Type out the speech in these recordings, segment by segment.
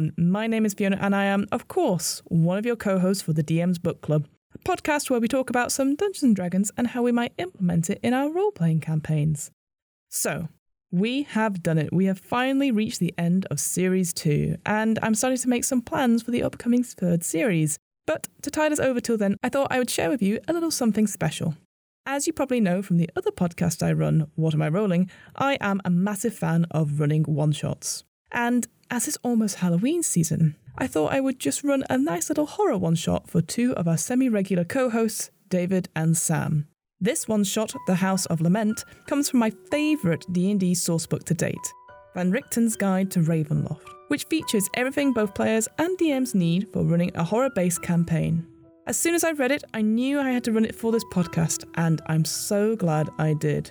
everyone. My name is Fiona, and I am, of course, one of your co hosts for the DM's Book Club, a podcast where we talk about some Dungeons and Dragons and how we might implement it in our role playing campaigns. So, we have done it. We have finally reached the end of Series 2, and I'm starting to make some plans for the upcoming third series. But to tide us over till then, I thought I would share with you a little something special. As you probably know from the other podcast I run, What Am I Rolling, I am a massive fan of running one shots. And as it's almost Halloween season, I thought I would just run a nice little horror one shot for two of our semi regular co hosts, David and Sam. This one shot, The House of Lament, comes from my favourite D&D sourcebook to date, Van Richten's Guide to Ravenloft, which features everything both players and DMs need for running a horror-based campaign. As soon as I read it, I knew I had to run it for this podcast, and I'm so glad I did.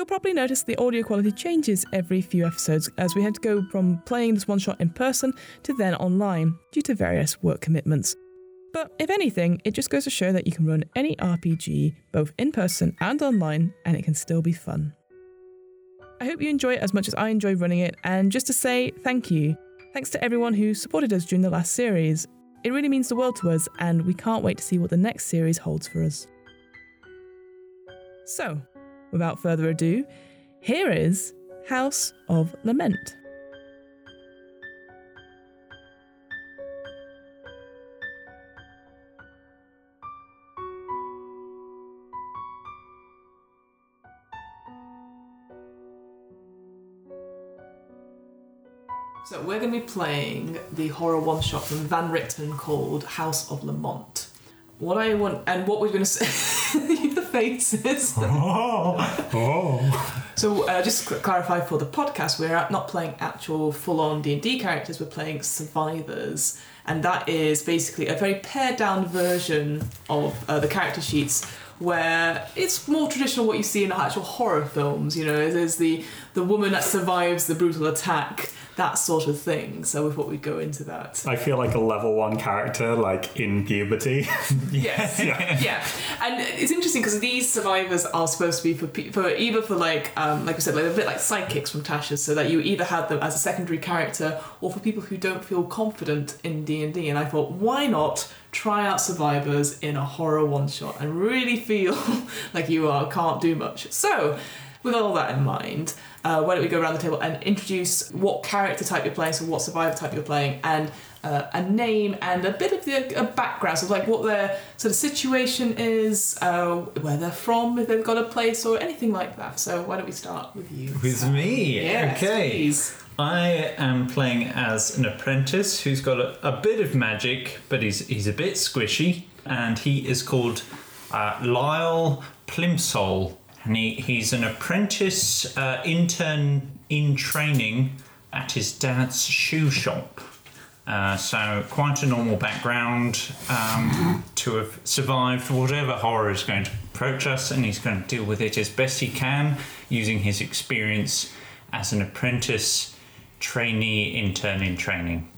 You'll probably notice the audio quality changes every few episodes as we had to go from playing this one shot in person to then online due to various work commitments. But if anything, it just goes to show that you can run any RPG, both in person and online, and it can still be fun. I hope you enjoy it as much as I enjoy running it, and just to say thank you. Thanks to everyone who supported us during the last series. It really means the world to us, and we can't wait to see what the next series holds for us. So, without further ado, here is House of Lament. So we're going to be playing the horror one shot from Van Richten called House of Lament. What I want and what we're going to say, faces. Oh, oh. So uh, just to clarify for the podcast, we're not playing actual full-on D and D characters. We're playing survivors, and that is basically a very pared-down version of uh, the character sheets. Where it's more traditional what you see in actual horror films, you know, there's the the woman that survives the brutal attack, that sort of thing. So we thought we'd go into that. I feel like a level one character, like in puberty. Yes, Yeah. yeah. and it's interesting because these survivors are supposed to be for, pe- for either for like um, like I said, like a bit like sidekicks from Tasha, so that you either have them as a secondary character or for people who don't feel confident in D and D. And I thought, why not try out survivors in a horror one shot and really feel like you are can't do much. So. With all that in mind, uh, why don't we go around the table and introduce what character type you're playing, so what survivor type you're playing, and uh, a name and a bit of the a background, so like what their sort of situation is, uh, where they're from, if they've got a place or anything like that. So why don't we start with you? With me? Yes, okay. please. I am playing as an apprentice who's got a, a bit of magic, but he's, he's a bit squishy, and he is called uh, Lyle Plimsoll. And he, he's an apprentice uh, intern in training at his dad's shoe shop. Uh, so, quite a normal background um, to have survived whatever horror is going to approach us, and he's going to deal with it as best he can using his experience as an apprentice, trainee, intern in training.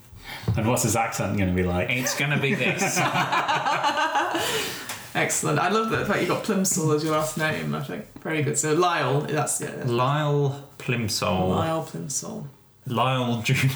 And what's his accent going to be like? It's going to be this. Excellent. I love the fact you've got Plimsoll as your last name. I think very good. So Lyle, that's yeah. that's Lyle Plimsoll. Lyle Plimsoll. Lyle Jr.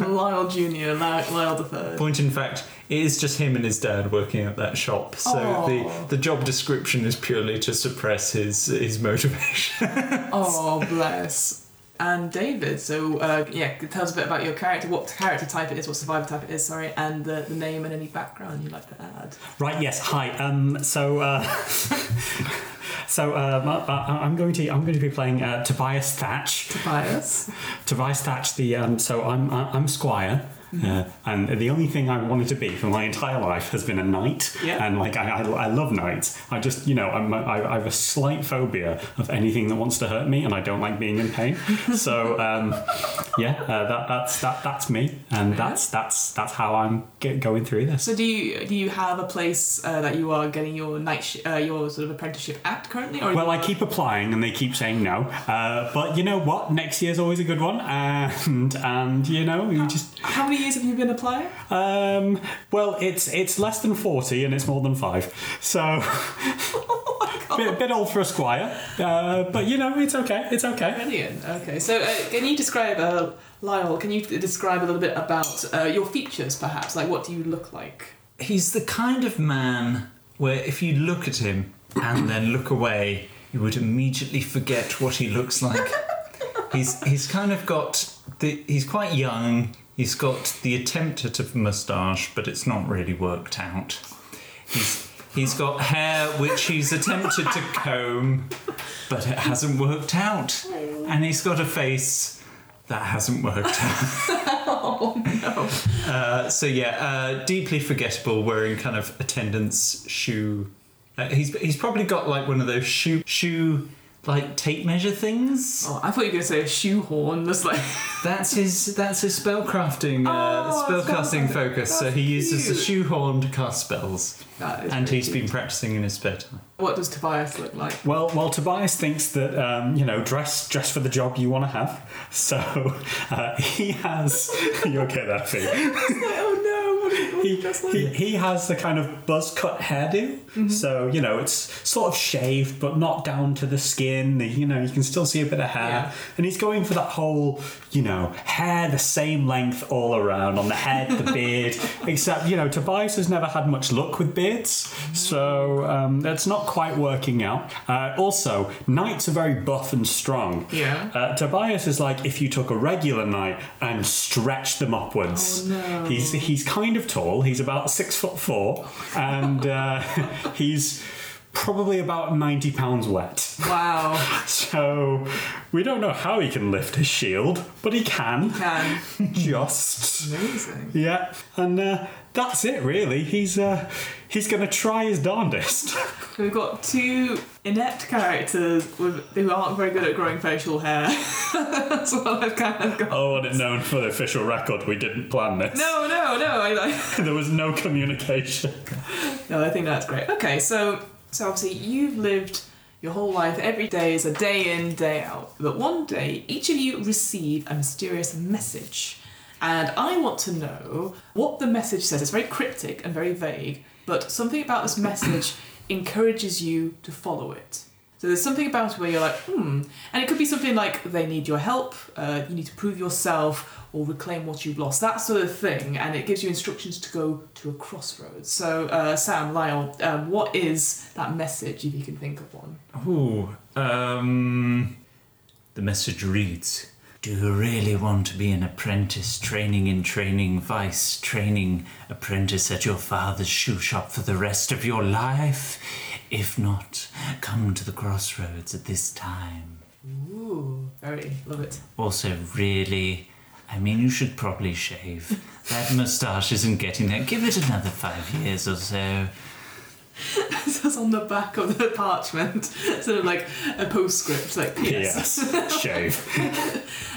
Lyle Junior. Lyle, Lyle the third. Point in fact, it is just him and his dad working at that shop. So Aw. the, the job description is purely to suppress his his motivation. Oh bless. And David, so uh, yeah, tell us a bit about your character, what character type it is, what survivor type it is, sorry, and the, the name and any background you'd like to add. Right. Yes. Hi. Um. So. Uh, so I, I- I'm going to I'm going to be playing uh, Tobias Thatch. Tobias. Tobias Thatch. The um. So I'm I'm Squire. Uh, and the only thing I wanted to be for my entire life has been a knight, Yeah. and like I, I, I love knights. I just you know I'm, I, I have a slight phobia of anything that wants to hurt me, and I don't like being in pain. so um, yeah, uh, that, that's that that's me, and that's that's that's how I'm get, going through this. So do you do you have a place uh, that you are getting your night sh- uh, your sort of apprenticeship at currently, or Well, I keep applying and they keep saying no. Uh, but you know what? Next year's always a good one, and and you know you just how many years have you been applying? um, well, it's it's less than forty and it's more than five. So Oh my bit, bit old for a squire, uh, but you know it's okay. It's okay. Brilliant. Okay, so uh, can you describe, uh, Lyle? Can you describe a little bit about uh, your features, perhaps? Like, what do you look like? He's the kind of man where if you look at him and then look away, you would immediately forget what he looks like. he's he's kind of got the he's quite young. He's got the attempt at a moustache, but it's not really worked out. He's he's got hair which he's attempted to comb, but it hasn't worked out. And he's got a face that hasn't worked out. Oh Uh, so yeah, uh, deeply forgettable, wearing kind of attendance shoe. Uh, he's he's probably got like one of those shoe shoe like tape measure things. Oh, I thought you were going to say a shoehorn. That's like. That's his that's his spellcrafting uh, Oh, spellcasting spellcrafting. focus. so That's he uses a cute. shoehorn to cast spells, That is and very he's cute. been practicing in his spare time. What does Tobias look like? Well, well, Tobias thinks that um, you know, dress dress for the job you want to have. So uh, he has. you okay there, Fee? he, like? he, he has the kind of buzz cut hairdo. Mm-hmm. So, you know, it's sort of shaved, but not down to the skin. You know, you can still see a bit of hair. Yeah. And he's going for that whole, you know, hair the same length all around on the head, the beard. Except, you know, Tobias has never had much luck with beards. So um, that's not quite working out. Uh, also, knights are very buff and strong. Yeah. Uh, Tobias is like if you took a regular knight and stretched them upwards. Oh, no. He's he's kind of tall. He's about six foot four, and uh, he's probably about ninety pounds wet. Wow. So we don't know how he can lift his shield, but he can. Can. Just Amazing. yeah, and uh, that's it really. He's uh, he's gonna try his darndest. We've got two inept characters with, who aren't very good at growing facial hair. That's what I've kind of got. I want it known for the official record. We didn't plan this. No, no, no. I like. there was no communication. No, I think that's great. Okay, so so obviously you've lived your whole life. Every day is a day in, day out. But one day, each of you receive a mysterious message, and I want to know what the message says. It's very cryptic and very vague, but something about this message encourages you to follow it. So there's something about it where you're like, hmm, and it could be something like they need your help, uh, you need to prove yourself, or reclaim what you've lost, that sort of thing, and it gives you instructions to go to a crossroads. So, uh, Sam, Lyle, um, what is that message, if you can think of one? Ooh, um, the message reads Do you really want to be an apprentice training in training vice, training apprentice at your father's shoe shop for the rest of your life? If not, come to the crossroads at this time. Ooh, very, love it. Also, really, I mean, you should probably shave. That moustache isn't getting there. Give it another five years or so. It says on the back of the parchment, sort of like a postscript, like yes. Yes, shave.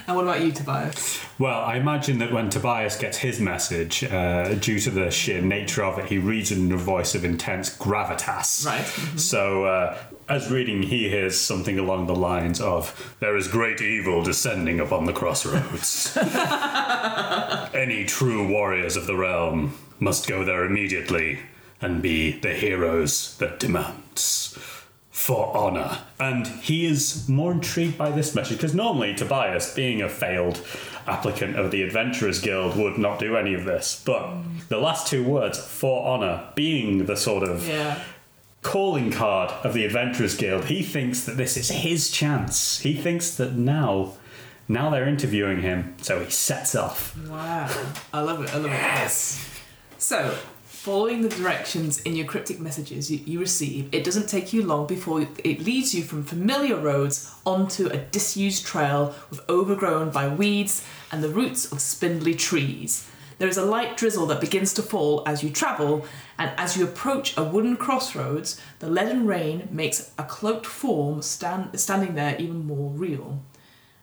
And what about you, Tobias? Well, I imagine that when Tobias gets his message, uh, due to the sheer nature of it, he reads it in a voice of intense gravitas. Right. So, uh, as reading, he hears something along the lines of There is great evil descending upon the crossroads. Any true warriors of the realm must go there immediately and be the heroes that demands. For honor. And he is more intrigued by this message because normally Tobias, being a failed applicant of the Adventurers Guild, would not do any of this. But the last two words, for honor, being the sort of Yeah. Calling card of the Adventurers Guild, he thinks that this is his chance. He thinks that now, now they're interviewing him, so he sets off. Wow. I love it, I love it. Yes. So, following the directions in your cryptic messages you, you receive, it doesn't take you long before it leads you from familiar roads onto a disused trail with overgrown by weeds and the roots of spindly trees. There is a light drizzle that begins to fall as you travel, and as you approach a wooden crossroads, the leaden rain makes a cloaked form stand, standing there even more real.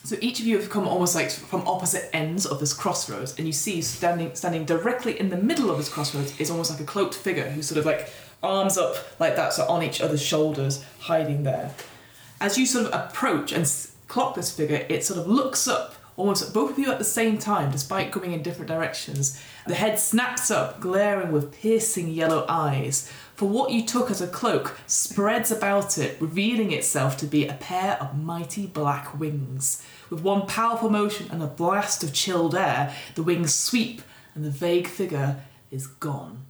So each of you have come almost like from opposite ends of this crossroads, and you see standing standing directly in the middle of this crossroads is almost like a cloaked figure who's sort of like arms up like that, so on each other's shoulders, hiding there. As you sort of approach and clock this figure, it sort of looks up almost both of you at the same time, despite going in different directions. The head snaps up, glaring with piercing yellow eyes, for what you took as a cloak spreads about it, revealing itself to be a pair of mighty black wings. With one powerful motion and a blast of chilled air, the wings sweep and the vague figure is gone.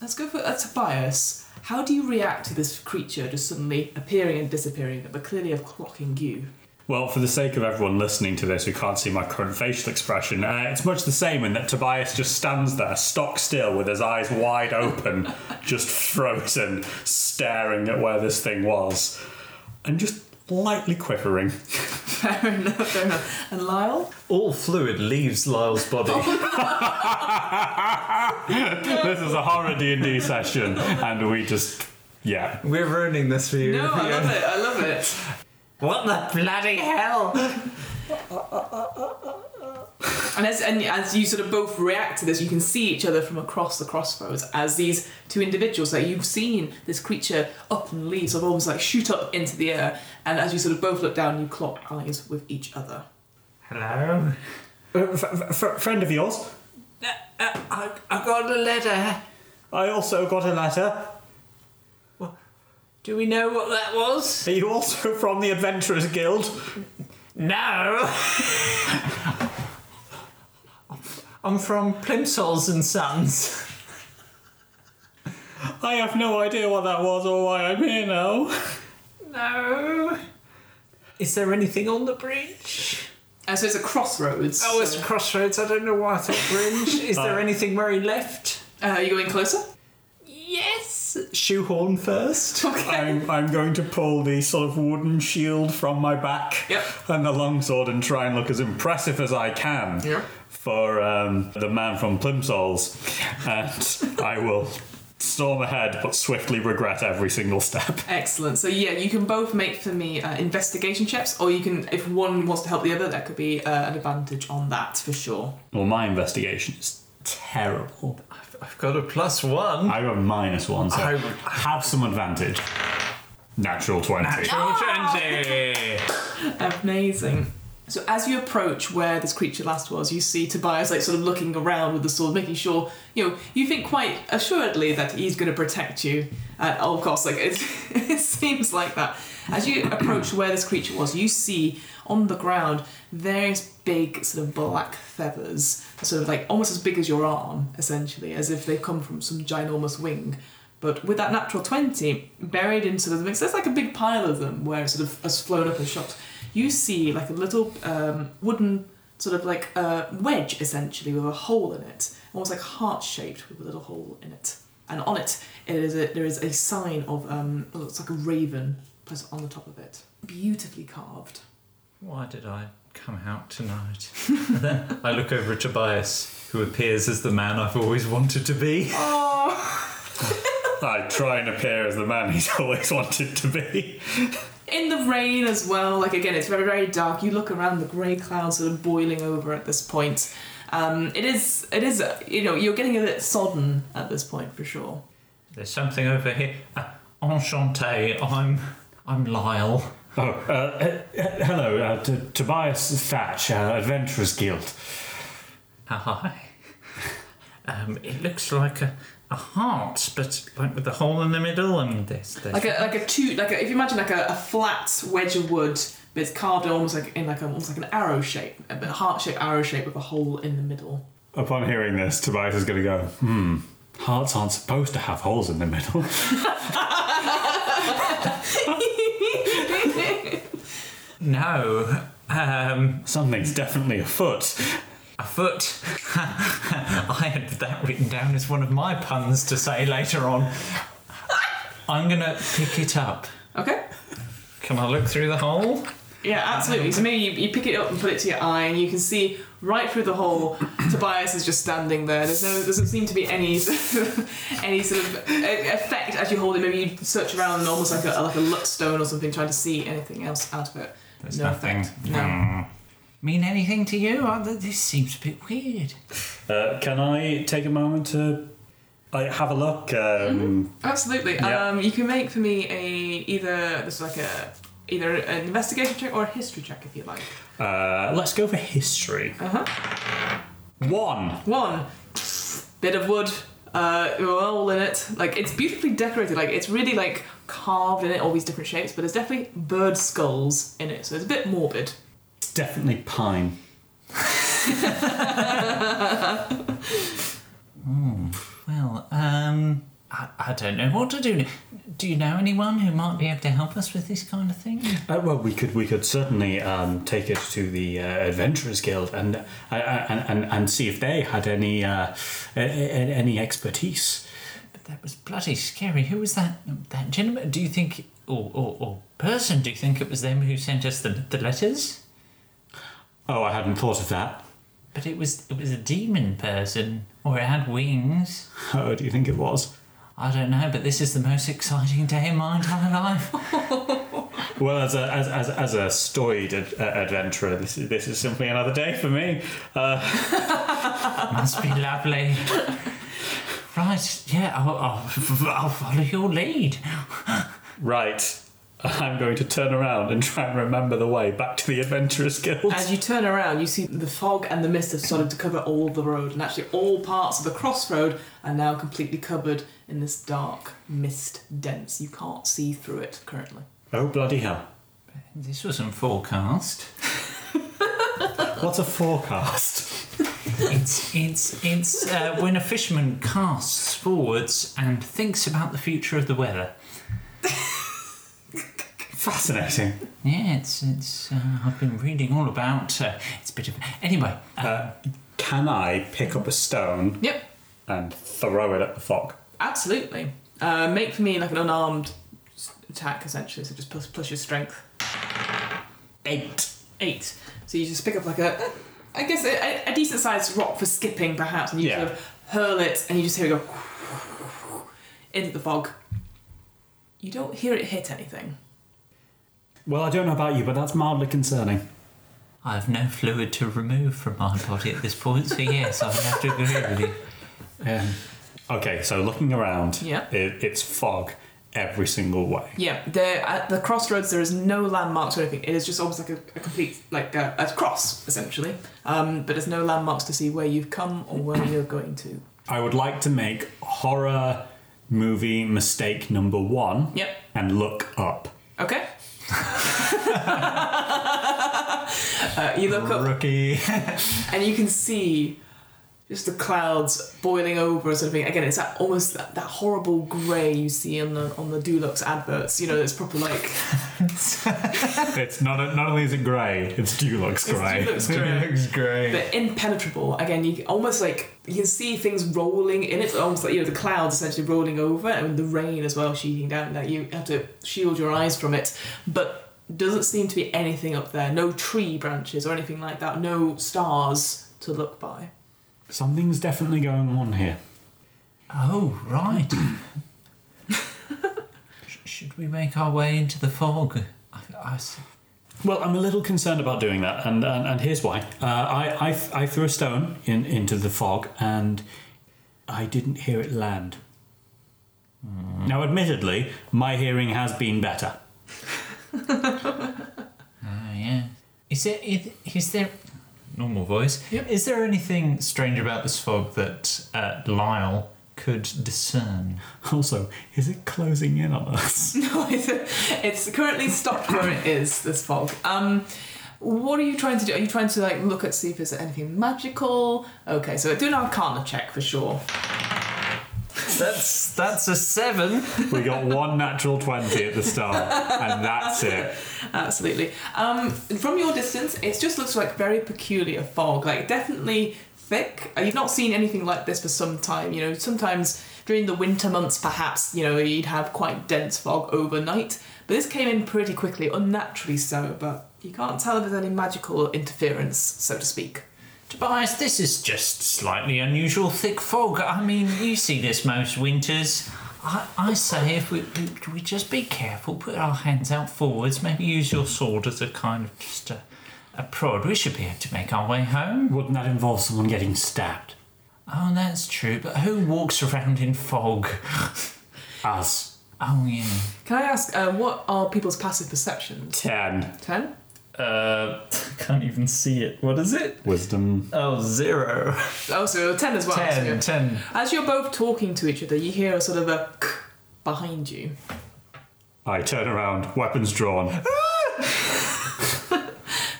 Let's go for uh, Tobias. How do you react to this creature just suddenly appearing and disappearing, but clearly of clocking you? Well, for the sake of everyone listening to this who can't see my current facial expression, uh, it's much the same in that Tobias just stands there, stock still, with his eyes wide open, just frozen, staring at where this thing was, and just lightly quivering. Fair enough, fair enough. And Lyle? All fluid leaves Lyle's body. this is a horror D&D session, and we just, yeah. We're ruining this for you. No, I love it, I love it. What the bloody hell? And as, and as you sort of both react to this, you can see each other from across the crossroads as these two individuals that you've seen this creature up and leave, sort of almost like shoot up into the air. And as you sort of both look down, you clock eyes with each other. Hello? Uh, f- f- f- friend of yours? Uh, I, I got a letter. I also got a letter. Do we know what that was? Are you also from the Adventurers Guild? No. I'm from Plimsolls and Sons. I have no idea what that was or why I'm here now. No. Is there anything on the bridge? And so it's a crossroads. Oh, it's a crossroads. I don't know why I thought bridge. Is there Uh, anything where he left? Uh, are you going closer? Shoehorn first. I'm, I'm going to pull the sort of wooden shield from my back Yep. and the longsword and try and look as impressive as I can Yep. for um, the man from Plimsolls. And I will storm ahead but swiftly regret every single step. Excellent. So yeah, you can both make for me uh, investigation checks, or you can, if one wants to help the other, that could be uh, an advantage on that for sure. Well, my investigation is terrible. I've, I've got a plus one. I got a minus one, so I- have some advantage. Natural 20. Natural ah! 20. Amazing. So as you approach where this creature last was, you see Tobias like sort of looking around with the sword, making sure you know you think quite assuredly that he's going to protect you at all costs. Like it, it seems like that. As you approach where this creature was, you see on the ground various big sort of black feathers, sort of like almost as big as your arm, essentially, as if they've come from some ginormous wing. But with that natural 20, buried in sort of the mix, there's like a big pile of them where it sort of has flown up and shot. You see like a little um, wooden sort of like uh, wedge essentially with a hole in it, almost like heart shaped with a little hole in it. And on it, it is a, there is a sign of um, it looks like a raven put on the top of it, beautifully carved. Why did I come out tonight? and then I look over at Tobias, who appears as the man I've always wanted to be. I try and appear as the man he's always wanted to be. in the rain as well. Like again, it's very very dark. You look around, the grey clouds sort of boiling over at this point. Um, it is it is uh, you know you're getting a bit sodden at this point for sure. There's something over here. Uh, enchanté. I'm I'm Lyle. Oh, uh, uh, hello, uh, T- Tobias Thatch, uh, Adventurers Guild. Hi. Um, it looks like a, a heart, but like with a hole in the middle, and there's, there's Like a like a two like a, if you imagine like a, a flat wedge of wood, but it's carved almost like in like a, almost like an arrow shape, a heart shaped arrow shape with a hole in the middle. Upon hearing this, Tobias is going to go, hmm, hearts aren't supposed to have holes in the middle. no. Um, Something's definitely afoot. a foot. I had that written down as one of my puns to say later on. I'm gonna pick it up. Okay. Can I look through the hole? Yeah, absolutely. So maybe you, you pick it up and put it to your eye, and you can see right through the hole. Tobias is just standing there. There's no, doesn't seem to be any, any sort of uh, effect as you hold it. Maybe you search around almost like a like a luck stone or something, trying to see anything else out of it. There's no nothing. effect. No. Hmm. Mean anything to you? Oh, this seems a bit weird. Uh, can I take a moment to like, have a look? Um, Absolutely. Yeah. Um, you can make for me a either this is like a either an investigation check or a history check if you like. Uh, let's go for history. Uh huh. One. One bit of wood Uh, all in it. Like it's beautifully decorated. Like it's really like carved in it, all these different shapes. But there's definitely bird skulls in it, so it's a bit morbid. It's definitely pine. Well, um, I, I don't know what to do. Do you know anyone who might be able to help us with this kind of thing? Uh, well, we could we could certainly um, take it to the uh, Adventurers Guild and, uh, and and and see if they had any uh, a- a- any expertise. But that was bloody scary. Who was that? That gentleman? Do you think, or or, or person? Do you think it was them who sent us the the letters? Oh, I hadn't thought of that. But it was it was a demon person, or it had wings. Oh, do you think it was? I don't know, but this is the most exciting day in my entire life. Well, as a as as, as a storied ad- uh, adventurer, this is this is simply another day for me. Uh, Must be lovely. Right, yeah, I'll, I'll, I'll follow your lead. right. I'm going to turn around and try and remember the way back to the Adventurers Guild. As you turn around, you see the fog and the mist have started to cover all the road, and actually all parts of the crossroad are now completely covered in this dark mist dense. You can't see through it currently. Oh, bloody hell. This wasn't forecast. What's a forecast? It's it's it's uh, when a fisherman casts forwards and thinks about the future of the weather. Fascinating. Yeah, it's it's. Uh, I've been reading all about. Uh, it's a bit of anyway. Uh, Uh, can I pick up a stone Yep, and throw it at the fog? Absolutely. Uh, make for me like an unarmed attack, essentially. So just plus, plus your strength. Eight. Eight. So you just pick up like a, I guess a, a decent sized rock for skipping, perhaps, and you Yeah. sort of hurl it, and you just hear it go into the fog. You don't hear it hit anything. Well, I don't know about you, but that's mildly concerning. I have no fluid to remove from my body at this point, so yes, I have to agree with you. Um, okay, so looking around, Yeah. it, it's fog every single way. Yeah, there at the crossroads there is no landmarks or anything. It is just almost like a, a complete like a, a cross essentially. Um, but there's no landmarks to see where you've come or where you're going to. I would like to make horror movie mistake number one Yep. and look up. Okay. uh, you look up Rookie. and you can see just the clouds boiling over sort of thing. Again, it's that almost that, that horrible grey you see on the on the Dulux adverts. You know, it's proper like it's not not only is it grey, it's Dulux grey. Dulux grey. but impenetrable. Again, you almost like you can see things rolling in it, almost like you know the clouds essentially rolling over, and the rain as well sheeting down. That you have to shield your eyes from it, but doesn't seem to be anything up there. No tree branches or anything like that. No stars to look by. Something's definitely going on here. Oh, right. Should we make our way into the fog? I, I s- Well, I'm a little concerned about doing that, and and, and here's why. Uh, I, I I threw a stone in into the fog, and I didn't hear it land. Now, admittedly, my hearing has been better. Oh, yeah. Is there, is, is there, normal voice, Yep. is there anything strange about this fog that uh, Lyle could discern? Also, is it closing in on us? No, it's, it's currently stopped where it is. This fog. Um, what are you trying to do? Are you trying to like look at see if there's anything magical? Okay, so do an Arcana check for sure. That's that's a seven. we got one natural twenty at the start, and that's it. Absolutely. Um, from your distance, it just looks like very peculiar fog. Like definitely thick. Uh, You've not seen anything like this for some time. You know, sometimes during the winter months, perhaps you know you'd have quite dense fog overnight. But this came in pretty quickly, unnaturally so. But you can't tell if there's any magical interference, so to speak. Tobias, this is just slightly unusual thick fog. I mean, you see this most winters. I, I say if we, we we just be careful, put our hands out forwards, maybe use your sword as a kind of just a, a prod. We should be able to make our way home. Wouldn't that involve someone getting stabbed? Oh, that's true, but who walks around in fog? Us. Oh, yeah. Can I ask, uh, what are people's passive perceptions? Ten. Ten. Uh, can't even see it. What is it? Wisdom. Oh, zero. Oh, so 10 as well. so Ten. you're- Ten. As you're both talking to each other, you hear a sort of a behind you. I turn around, weapons drawn.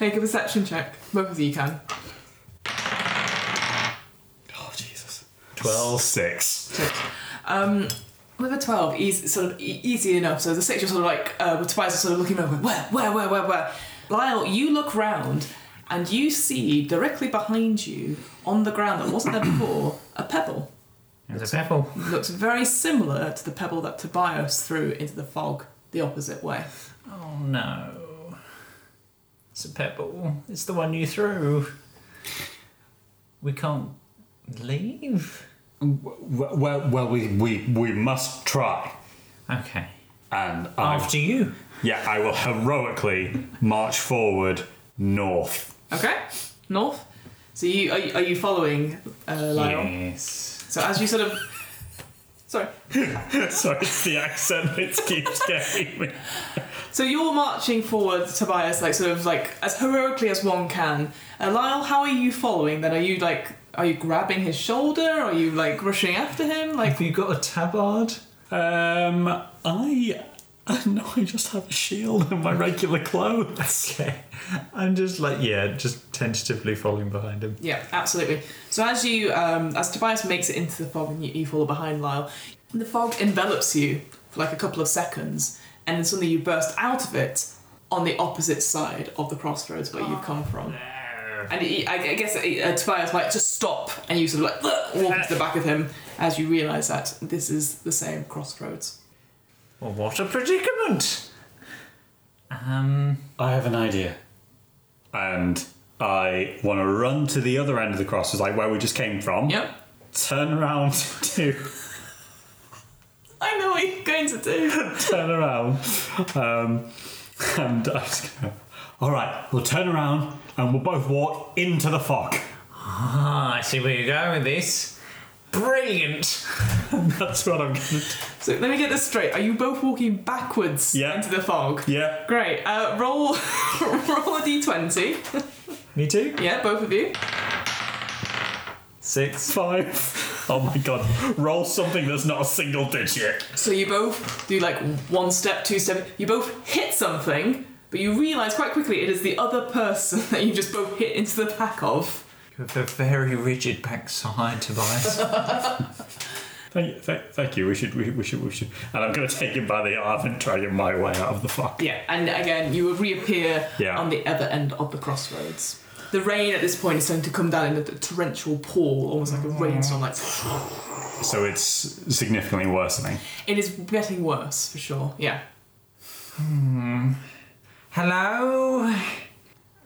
Make a perception check. Both of you can. Oh, Jesus. Twelve. Six. Um, with a 12, he's sort of e- easy enough. So the six, you're sort of like, uh, with Tobias is sort of looking over, where, where, where, where, where? Lyle, you look round and you see directly behind you on the ground that wasn't there before a pebble. There's a pebble. looks very similar to the pebble that Tobias threw into the fog the opposite way. Oh no. It's a pebble. It's the one you threw. We can't leave. Well, well, well we, we, we must try. Okay. And I, After you. Yeah, I will heroically march forward north. Okay, north. So you are, you- are you following uh, Lyle? Yes. So as you sort of, sorry. Sorry, it's the accent it keeps getting me. So you're marching forward, Tobias, like sort of like as heroically as one can. Uh, Lyle, how are you following? Then are you like, are you grabbing his shoulder? Are you like rushing after him? Like, Have you got a tabard? Um, I. No, I just have a shield and my regular clothes. Okay. I'm just like, yeah, just tentatively following behind him. Yeah, absolutely. So as you, um, as Tobias makes it into the fog and you, you follow behind Lyle, the fog envelops you for like a couple of seconds, and then suddenly you burst out of it on the opposite side of the crossroads where you've come from. And he, I, I guess uh, Tobias might just stop, and you sort of like walk into the back of him as you realise that this is the same crossroads. Well, what a predicament! Um, I have an idea. And I want to run to the other end of the cross, is like where we just came from. Yep. Turn around to. I know what you're going to do. turn around. Um, and I was going to. Alright, we'll turn around and we'll both walk into the fog. ah, I see where you're going with this. Brilliant! That's what I'm to do. So let me get this straight. Are you both walking backwards Yeah. into the fog? Yeah. Great. Uh, roll, roll a d20. Me too? Yeah, both of you. Six. Five. Oh my god. Roll something that's not a single digit. So you both do like one step, two step. You both hit something, but you realise quite quickly it is the other person that you just both hit into the back of. You have a very rigid backside, Tobias. Thank, thank, thank you. We should, we, we should, we should. And I'm going to take him by the arm and drag him my way out of the fog. Yeah, and again, you will reappear Yeah. on the other end of the crossroads. The rain at this point is starting to come down in a torrential pour, almost like a mm. rainstorm. Like So it's significantly worsening. it is getting worse for sure. Yeah. Hmm. Hello?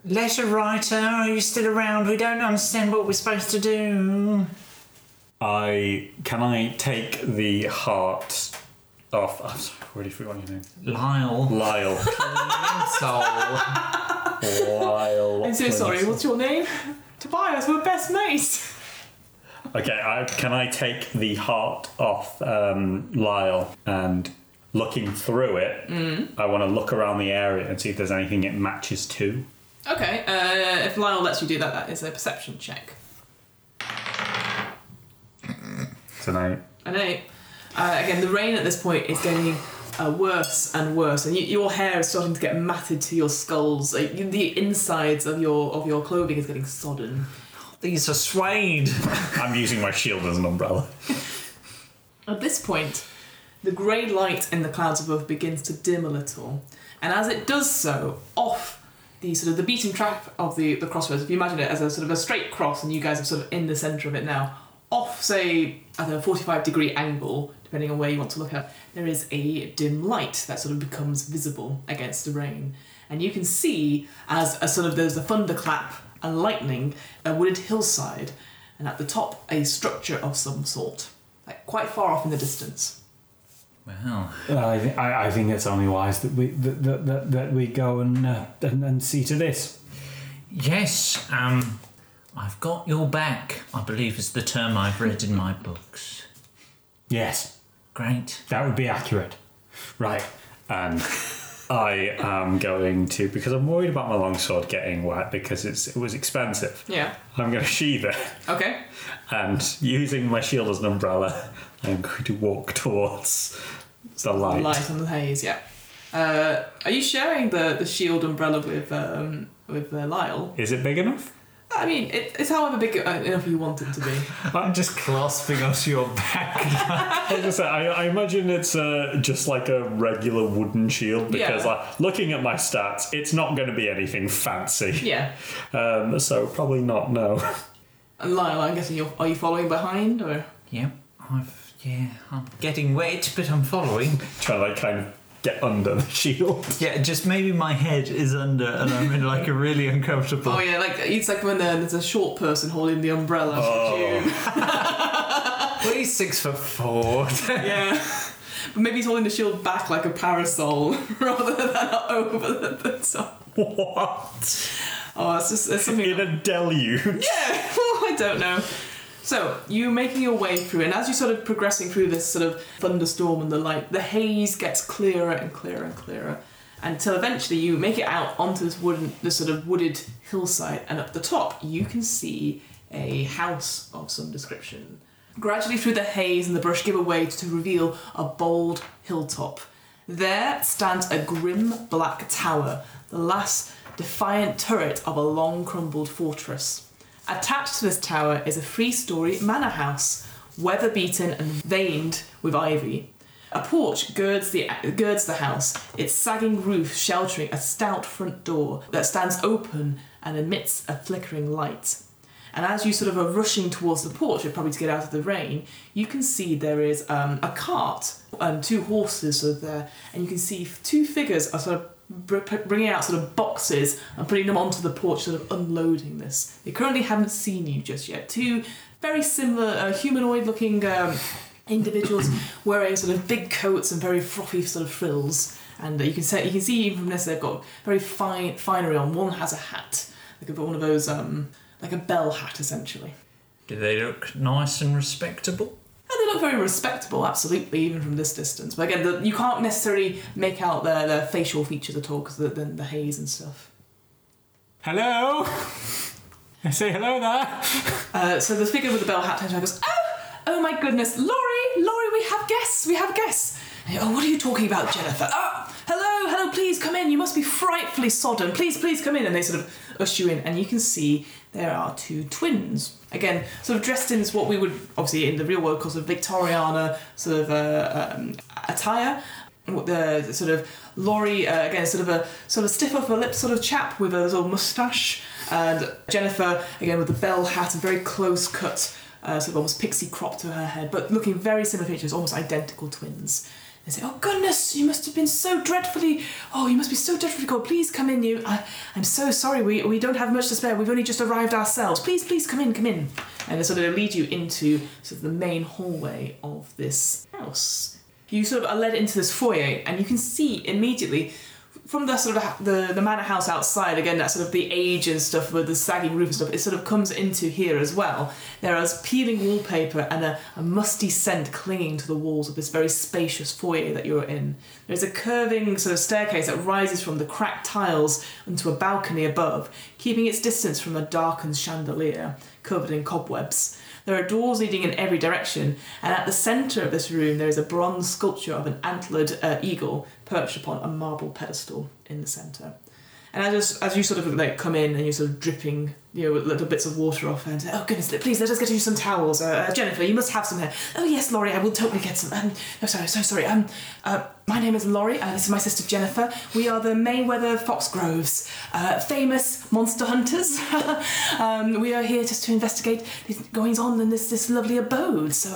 Letter writer, are you still around? We don't understand what we're supposed to do. I can I take the heart off. I'm sorry, I already forgot your name. Lyle. Lyle. Soul. Lyle. I'm so sorry. What's your name? Tobias. We're best mates. Okay, I, can I take the heart off um, Lyle and looking through it, I want to look around the area and see if there's anything it matches to. Okay. Uh, if Lionel lets you do that, that is a perception check. So now, An eight. Uh, again, the rain at this point is getting uh, worse and worse, and y- your hair is starting to get matted to your skulls. Uh, y- the insides of your of your clothing is getting sodden. These are suede. I'm using my shield as an umbrella. At this point, the grey light in the clouds above begins to dim a little, and as it does so, off the sort of the beaten track of the, the crossroads, if you imagine it as a sort of a straight cross, and you guys are sort of in the centre of it now, off say at a 45 degree angle, depending on where you want to look at, there is a dim light that sort of becomes visible against the rain, and you can see as a sort of there's a thunderclap and lightning, a wooded hillside, and at the top a structure of some sort, like quite far off in the distance. Well, I, th- I, I think it's only wise that we that, that, that, that we go and, uh, and and see to this. yes, um, I've got your back, I believe is the term I've read in my books. Yes, Great. that would be accurate. Right, and I am going to because I'm worried about my longsword getting wet because it's it was expensive. Yeah. I'm going to sheathe it Okay. and using my shield as an umbrella, I'm going to walk towards the light. Light on the haze. Yeah. Uh, are you sharing the, the shield umbrella with um, with uh, Lyle? Is it big enough? I mean, it, it's however big uh, enough you want it to be. I'm just clasping onto your back. I, was say, I, I imagine it's uh, just like a regular wooden shield because, Yeah. like, looking at my stats, it's not going to be anything fancy. Yeah. Um, so probably not. No. And Lyle, I'm guessing you're are you following behind or? Yeah, I've yeah, I'm getting wet, but I'm following. Trying to like kind of get under the shield. Yeah, just maybe my head is under, and I'm in like a really uncomfortable. Oh yeah, like it's like when uh, there's a short person holding the umbrella. Oh. Well, he's six foot four. Yeah. But maybe he's holding the shield back like a parasol rather than over the, the top. what? Oh, it's just it's something. In a deluge. Yeah, well, I don't know. So you're making your way through, and as you're sort of progressing through this sort of thunderstorm and the light, the haze gets clearer and clearer and clearer, until eventually you make it out onto this wooden, this sort of wooded hillside, and up the top you can see a house of some description. Gradually through the haze and the brush give away to reveal a bold hilltop. There stands a grim black tower, the last defiant turret of a long crumbled fortress. Attached to this tower is a three story manor house, weather beaten and veined with ivy. A porch girds the, girds the house, its sagging roof sheltering a stout front door that stands open and emits a flickering light. And as you sort of are rushing towards the porch, probably to get out of the rain, you can see there is um, a cart and two horses sort of there, and you can see two figures are sort of bringing out sort of boxes and putting them onto the porch, sort of unloading this. They currently haven't seen you just yet. Two very similar uh, humanoid-looking um, individuals wearing sort of big coats and very frothy sort of frills. And uh, you can say you can see even from this they've got very fine finery on. One has a hat, like one of those um, like a bell hat essentially. Do they look nice and respectable? And they look very respectable, absolutely, even from this distance. But again, the, you can't necessarily make out their, their facial features at all because of the, the, the haze and stuff. Hello. I say hello there. Uh, so the figure with the bell hat turns around and goes, Oh, oh my goodness, Laurie, Laurie, we have guests, we have guests. Oh, what are you talking about, Jennifer? Oh, hello, hello, please come in. You must be frightfully sodden. Please, please come in. And they sort of usher you in, and you can see there are two twins. Again, sort of dressed in what we would obviously in the real world call sort of Victoriana sort of uh, um, attire. The sort of Laurie, uh, again, sort of a sort of stiff upper lip sort of chap with a little moustache, and Jennifer again with the bell hat and very close cut, uh, sort of almost pixie crop to her head, but looking very similar features, almost identical twins. They say, "Oh goodness, you must have been so dreadfully. Oh, you must be so dreadfully cold. Please come in. You, I, I'm so sorry. We we don't have much to spare. We've only just arrived ourselves. Please, please come in, come in." And they sort of lead you into sort of the main hallway of this house. You sort of are led into this foyer, and you can see immediately from the sort of the the manor house outside. Again, that sort of the age and stuff with the sagging roof and stuff. It sort of comes into here as well. There is peeling wallpaper and a, a musty scent clinging to the walls of this very spacious foyer that you're in. There's a curving sort of staircase that rises from the cracked tiles into a balcony above, keeping its distance from a darkened chandelier covered in cobwebs. There are doors leading in every direction, and at the centre of this room there is a bronze sculpture of an antlered uh, eagle perched upon a marble pedestal in the centre. And as, as you sort of like come in and you're sort of dripping, you know, little bits of water off and say, "Oh goodness, please let us get you some towels, uh, uh, Jennifer. You must have some here." Oh yes, Laurie, I will totally get some. Um, no, sorry, so sorry. Um, uh, my name is Laurie. Uh, this is my sister Jennifer. We are the Mayweather Foxgroves, uh, famous monster hunters. um, we are here just to investigate these goings on in this this lovely abode. So,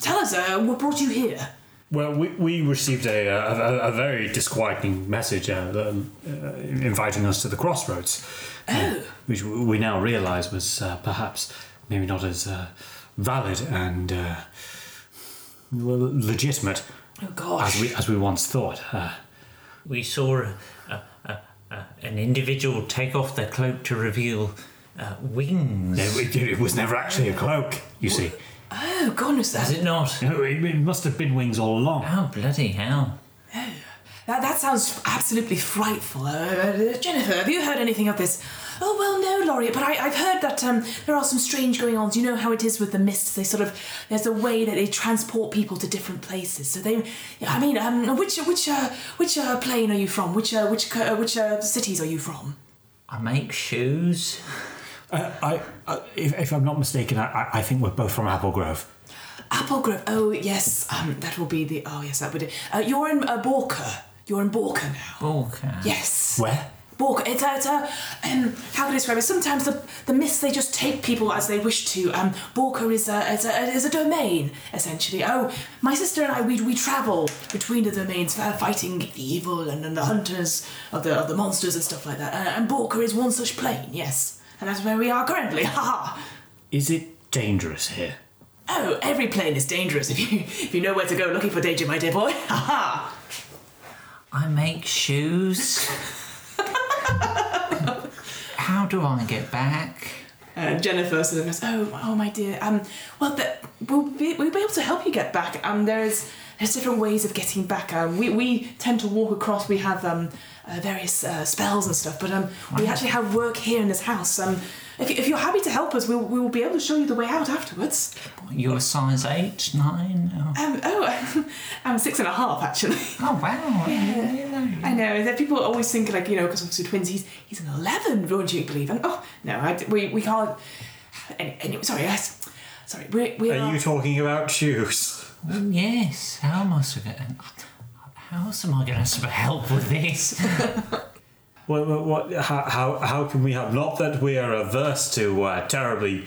tell us, what brought you here? Well, we, we received a, a, a very disquieting message uh, um, uh, inviting us to the crossroads, uh, which we now realise was uh, perhaps maybe not as uh, valid and uh, well, legitimate Oh gosh. as we as we once thought. Uh, We saw a, a, a, a, an individual take off their cloak to reveal uh, wings. it, it was never actually a cloak, you see. Oh goodness, Is that it not? No, It, it must have been wings all along. Oh, bloody hell. Oh, that, that sounds absolutely frightful. Uh, uh, Jennifer, have you heard anything of this? Oh, well, no, Laurie, but I, I've heard that um, there are some strange going ons. You know how it is with the mists. They sort of, there's a way that they transport people to different places. So they, I mean, um, which, which, uh, which uh, plane are you from? Which, uh, which, uh, which uh, cities are you from? I make shoes. Uh, I, uh, if, if I'm not mistaken, I, I- I think we're both from Apple Grove. Applegrove. Oh, yes, um, that will be the, oh, yes, that would, Be, uh, you're in uh, Borca. You're in Borca now. Okay. Yes. Where? Borca. It's a, it's a um, how can I describe it? Sometimes the the myths they just take people as they wish to. Um, Borca is a is a is a domain essentially. Oh, my sister and I we, we travel between the domains, uh, fighting the evil and, and the hunters of the of the monsters and stuff like that. Uh, and Borca is one such plane. Yes, and that's where we are currently. Ha ha. Is it dangerous here? Oh, every plane is dangerous if you if you know where to go looking for danger, my dear boy. Ha ha. I make shoes. How do I get back? Uh, Jennifer sort of goes, "Oh, oh, my dear. Um, well, that we'll be, we'll be able to help you get back. Um, there's there's different ways of getting back. Um, we we tend to walk across. We have um uh, various uh, spells and stuff, but um, we actually have work here in this house. Um, if, if you're happy to help us, we'll we will be able to show you the way out afterwards. You're a size eight, nine? Oh, Um, oh, I'm six and a half actually. oh wow. I know that people always think like you know because obviously twins. He's he's an eleven. Won't you believe? And oh no, I, we we can't. Any, anyway, sorry, yes, sorry. We we Are you talking about shoes? Well, yes. How am I supposed to How else am I going to help with this? What, what, what, how, how, how can we help? Not that we are averse to uh, terribly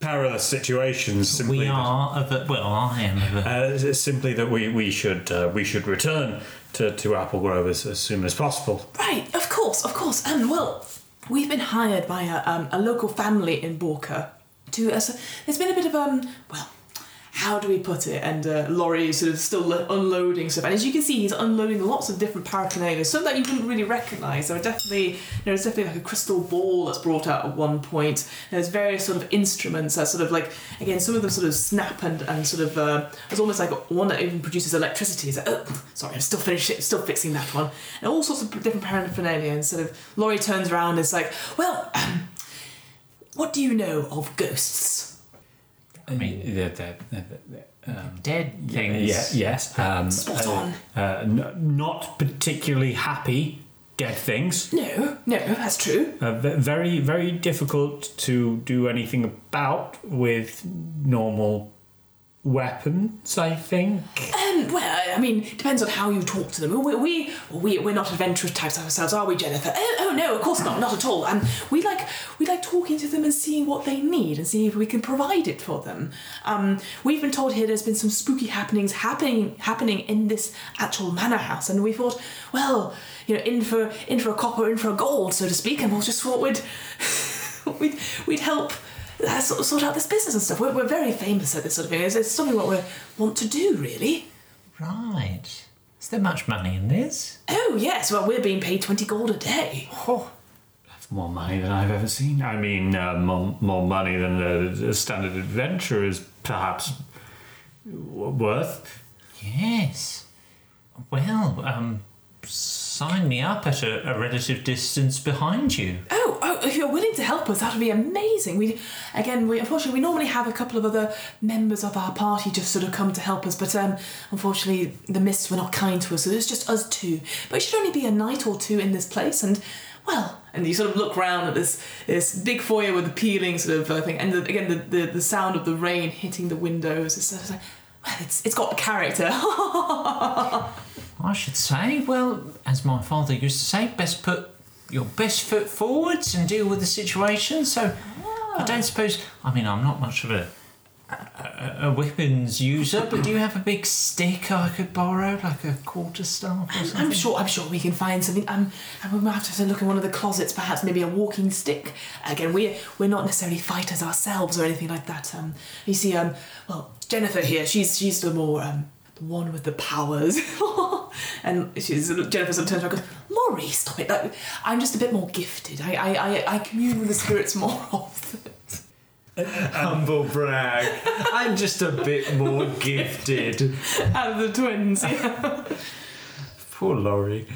perilous situations. Simply we are of a, well, I am of a, Uh, it's simply that we, we should uh, we should return to, to Apple Grove as, as soon as possible. Right, of course, of course. Um, well, we've been hired by a, um, a local family in Borca to. Uh, so there's been a bit of um, well, how do we put it? And uh, Laurie is sort of still unloading stuff, and as you can see, he's unloading lots of different paraphernalia, some that you wouldn't really recognise. There are definitely you know, there's definitely like a crystal ball that's brought out at one point. There's various sort of instruments that sort of like again some of them sort of snap and and sort of uh, there's almost like one that even produces electricity. Is like, oh, sorry, I'm still finishing, still fixing that one, and all sorts of different paraphernalia. And sort of Laurie turns around and is like, well. Um, what do you know of ghosts? I mean, the, the, the, the, um, dead things. yeah, yes. Um, Spot uh, on. Uh, n- not particularly happy dead things. No, no, that's true. Uh, very, very difficult to do anything about with normal weapons, I think. Um, well, I mean, depends on how you talk to them. We, we, we we're not adventurous types ourselves, are we, Jennifer? Oh, oh no, of course not, not at all. Um, we like we like talking to them and seeing what they need and seeing if we can provide it for them. Um, we've been told here there's been some spooky happenings happening happening in this actual manor house, and we thought, well, you know, in for in for a copper, in for a gold, so to speak, and we just thought we'd we'd we'd help. Uh, sort, sort out this business and stuff. We're, we're very famous at this sort of thing. It's, it's something what we want to do, really. Right. Is there much money in this? Oh yes, well we're being paid twenty gold a day. Oh, that's more money than I've ever seen. I mean, uh, more, more money than a, a standard adventure is perhaps w- worth. Yes. Well, um, sign me up at a, a relative distance behind you. Oh, oh, if you're willing to help us, that would be amazing. We, again, we unfortunately we normally have a couple of other members of our party just sort of come to help us, but um, unfortunately the mists were not kind to us, so it's just us two. But it should only be a night or two in this place, and well, and you sort of look round at this this big foyer with the peeling sort of uh, thing, and the, again the, the the sound of the rain hitting the windows. It's of like, well, it's it's got character. I should say, well, as my father used to say, best put your best foot forwards and deal with the situation. So I don't suppose, I mean, I'm not much of a, a, a weapons user, but do you have a big stick I could borrow, like a quarter staff or something? I'm sure. I'm sure we can find something. Um, and we might have to look in one of the closets, perhaps maybe a walking stick. Again, we're we're not necessarily fighters ourselves or anything like that. Um, you see, um, well, Jennifer here, she's she's the more um, one with the powers, and she's Jennifer sort of turns around and goes, "Laurie, stop it! That, I'm just a bit more gifted. I I, I, I commune with the spirits more often." Humble brag. I'm just a bit more gifted. Out of the twins, yeah. Poor Laurie.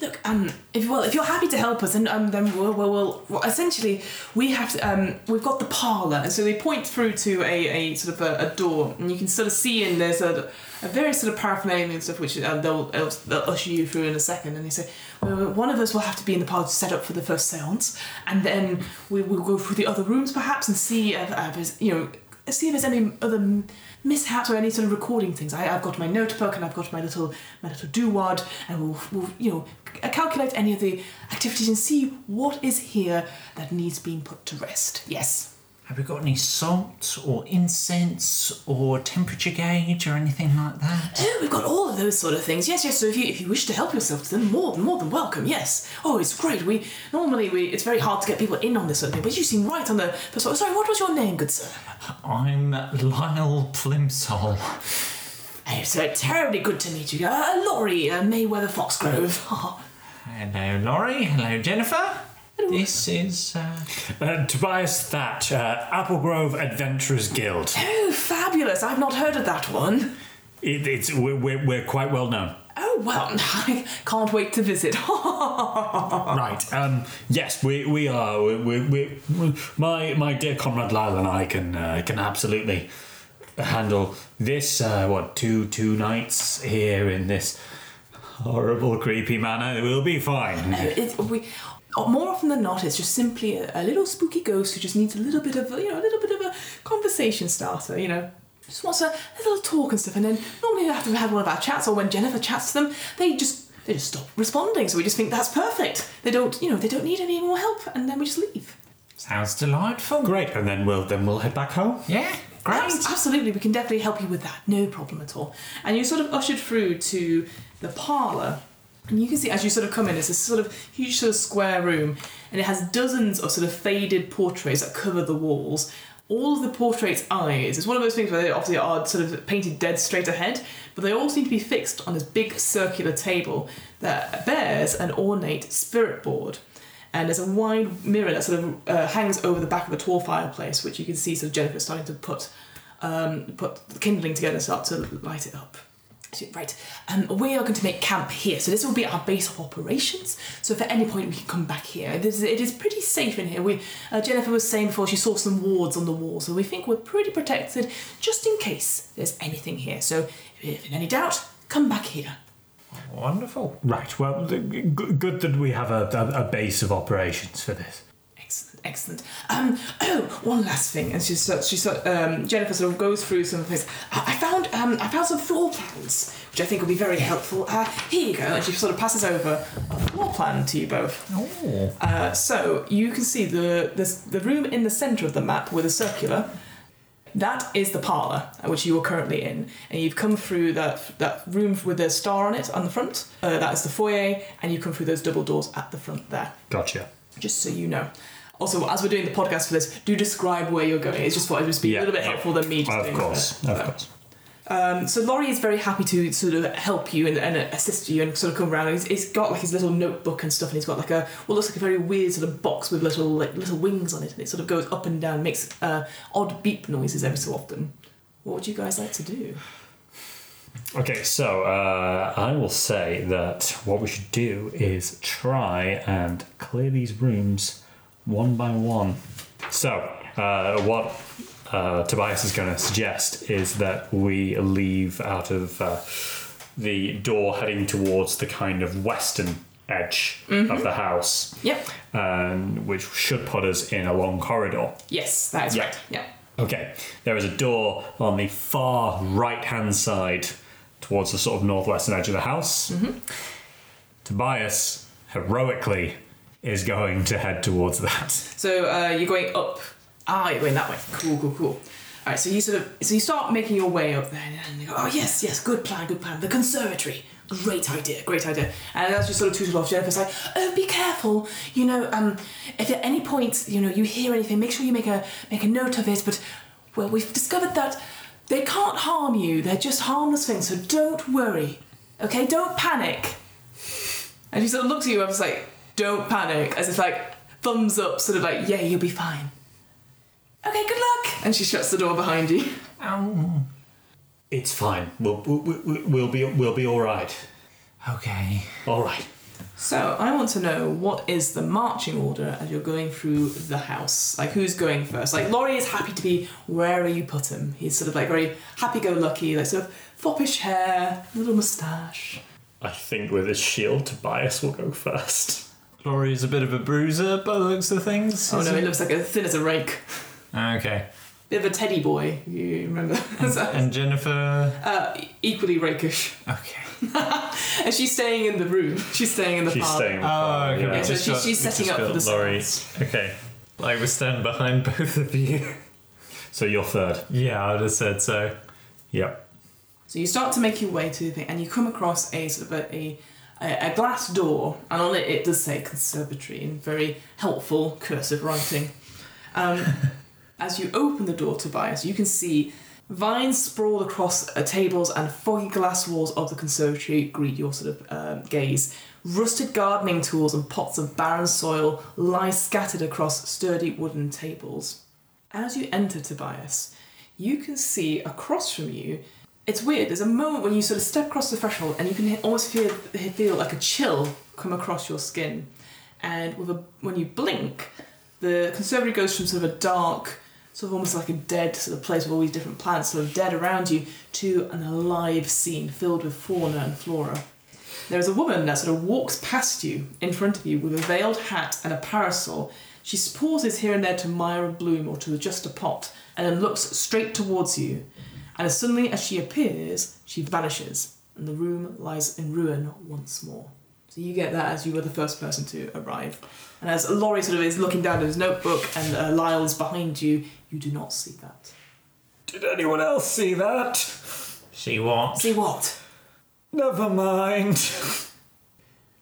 Look, um, if well, if you're happy to help us, then um, then we'll, we'll, we'll, essentially we have to um, we've got the parlor, and so they point through to a, a sort of a, a door, and you can sort of see in there's a, a very sort of paraphernalia and stuff, which uh, they'll, they'll they'll usher you through in a second, and they say well, one of us will have to be in the parlor to set up for the first séance, and then we will go through the other rooms perhaps and see if, if there's you know see if there's any other mishaps or any sort of recording things. I, I've got my notebook and I've got my little my little doo-wad, and we'll, we'll you know Uh, calculate any of the activities and see what is here that needs being put to rest. Yes. Have we got any salt or incense or temperature gauge or anything like that? Oh, we've got all of those sort of things. Yes, yes. So if you if you wish to help yourself to them, more than more than welcome. Yes. Oh, it's great. We normally we it's very hard to get people in on this sort of thing, but you seem right on the. Sorry, sorry, what was your name, good sir? I'm Lyle Plimsoll. Oh, so terribly good to meet you. Uh, Laurie uh, Mayweather Foxgrove. Hello, Laurie. Hello, Jennifer. This is. Uh, Uh, Tobias Thatch, uh, Applegrove Adventurers Guild. oh, fabulous! I've not heard of that one. It, it's we're, we're, we're quite well known. Oh well, I can't wait to visit. Right. Um. Yes, we we are. We, we, we, we my my dear comrade Lyle and I can uh, can absolutely handle this. Uh, what two two nights here in this horrible creepy manner? We'll be fine. it, we, more often than not, it's just simply a, a little spooky ghost who just needs a little bit of you know a little bit of a conversation starter. You know, just wants a, a little talk and stuff. And then normally after we've had one of our chats, or when Jennifer chats to them, they just they just stop responding. So we just think that's perfect. They don't you know they don't need any more help, and then we just leave. sounds delightful. Great. And then we'll then we'll head back home. Yeah, great. Abs- Absolutely, we can definitely help you with that. No problem at all. And you're sort of ushered through to the parlour. And you can see as you sort of come in, it's this sort of huge sort of square room, and it has dozens of sort of faded portraits that cover the walls. All of the portraits' eyes. It's one of those things where they obviously are sort of painted dead straight ahead, but they all seem to be fixed on this big circular table that bears an ornate spirit board. And there's a wide mirror that sort of uh, hangs over the back of a tall fireplace, which you can see sort of Jennifer starting to put um, put the kindling together and start to light it up. Right, um, we are going to make camp here. So this will be our base of operations. So if at any point we can come back here, it is, it is pretty safe in here. We uh, Jennifer was saying before she saw some wards on the wall, so we think we're pretty protected, just in case there's anything here. So if in any doubt, come back here. Wonderful. Right. Well, g- good that we have a, a, a base of operations for this. Excellent, excellent. Um, oh, one last thing, and she's she sort um, Jennifer sort of goes through some things. I, I found um, I found some floor plans, which I think will be very helpful. Uh, here you go, and she sort of passes over a floor plan to you both. Oh. Uh, so you can see the, the the room in the centre of the map with a circular. That is the parlour, uh, which you are currently in, and you've come through that that room with a star on it on the front. Uh, that is the foyer, and you come through those double doors at the front there Gotcha. just so you know. Also, as we're doing the podcast for this, do describe where you're going. It's just thought it would just be Yeah. a little bit helpful than me just Of doing course. it. Of So, course. Um, so Laurie is very happy to sort of help you and, and assist you and sort of come around. He's, he's got like his little notebook and stuff, and he's got like a what looks like a very weird sort of box with little like little wings on it, and it sort of goes up and down, makes uh, odd beep noises every so often. What would you guys like to do? Okay, so uh, I will say that what we should do is try and clear these rooms one by one. So, uh, what uh, Tobias is going to suggest is that we leave out of uh, the door heading towards the kind of western edge of the house, Yep. um, which should put us in a long corridor. Yes, that is Yeah. right. Yeah. Okay, there is a door on the far right hand side towards the sort of northwestern edge of the house. Tobias heroically is going to head towards that. So uh, you're going up. Ah, you're going that way. Cool, cool, cool. All right. So you sort of so you start making your way up there, and you go, oh yes, yes, good plan, good plan. The conservatory. Great idea, great idea. And as you sort of tooted off, Jennifer's like, "Oh, be careful. You know, um, if at any point you know you hear anything, make sure you make a make a note of it. But well, we've discovered that they can't harm you. They're just harmless things. So don't worry. Okay, don't panic." And she sort of looks at you and was like, don't panic, as if like, thumbs up, sort of like, yeah, you'll be fine. Okay, good luck. And she shuts the door behind you. Ow. It's fine. We'll, we'll, we'll be we'll be all right. Okay. All right. So I want to know what is the marching order as you're going through the house. Like who's going first? Like Laurie is happy to be wherever you put him. He's sort of like very happy-go-lucky, like sort of foppish hair, little moustache. I think with his shield, Tobias will go first. Laurie is a bit of a bruiser by the looks of things. Oh no, isn't he looks like a thin as a rake. Okay. Bit of a teddy boy, you remember? So, And Jennifer. uh, equally rakish. Okay. And she's staying in the room. She's staying in the She's park. staying. Oh, okay. yeah. we so just she- got- she's setting up for the Laurie. sounds. Okay. I we're standing behind both of you. So you're third. Yeah, I would have said so. Yep. So you start to make your way to the thing, and you come across a sort of a, a, a glass door, and on it it does say conservatory in very helpful cursive writing. Um, as you open the door, to Tobias, you can see vines sprawled across uh, tables and foggy glass walls of the conservatory greet your sort of um, gaze. Rusted gardening tools and pots of barren soil lie scattered across sturdy wooden tables. As you enter Tobias, you can see across from you. It's weird. There's a moment when you sort of step across the threshold, and you can almost feel feel like a chill come across your skin. And with a when you blink, the conservatory goes from sort of a dark, sort of almost like a dead sort of place with all these different plants sort of dead around you, to an alive scene filled with fauna and flora. There is a woman that sort of walks past you in front of you with a veiled hat and a parasol. She pauses here and there to mire a bloom or to adjust a pot, and then looks straight towards you. And as suddenly as she appears, she vanishes, and the room lies in ruin once more. So you get that as you were the first person to arrive. And as Laurie sort of is looking down at his notebook and uh, Lyle's behind you, you do not see that. Did anyone else see that? See what? See what? Never mind.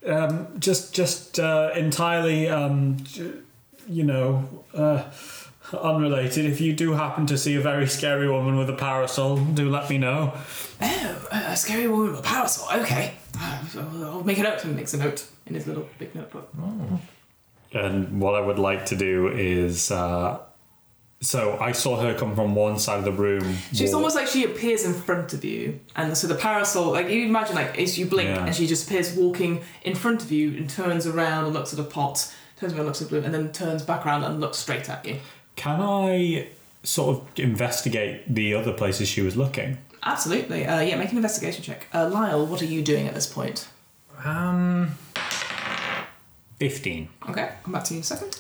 um, just, just uh, entirely, um, you know, uh, unrelated. If you do happen to see a very scary woman with a parasol, do let me know. Oh, a scary woman with a parasol. Okay. Uh, I'll make a note. And he makes a note in his little big notebook. Oh. And what I would like to do is, uh, so I saw her come from one side of the room. She's walk- almost like she appears in front of you, and so the parasol, like you imagine, like as you blink, Yeah. and she just appears walking in front of you and turns around and looks at a pot, turns around, and looks at blue, and then turns back around and looks straight at you. Can I sort of investigate the other places she was looking? Absolutely. Uh, yeah, make an investigation check. Uh, Lyle, what are you doing at this point? Um, 15. Okay, come back to you in a second.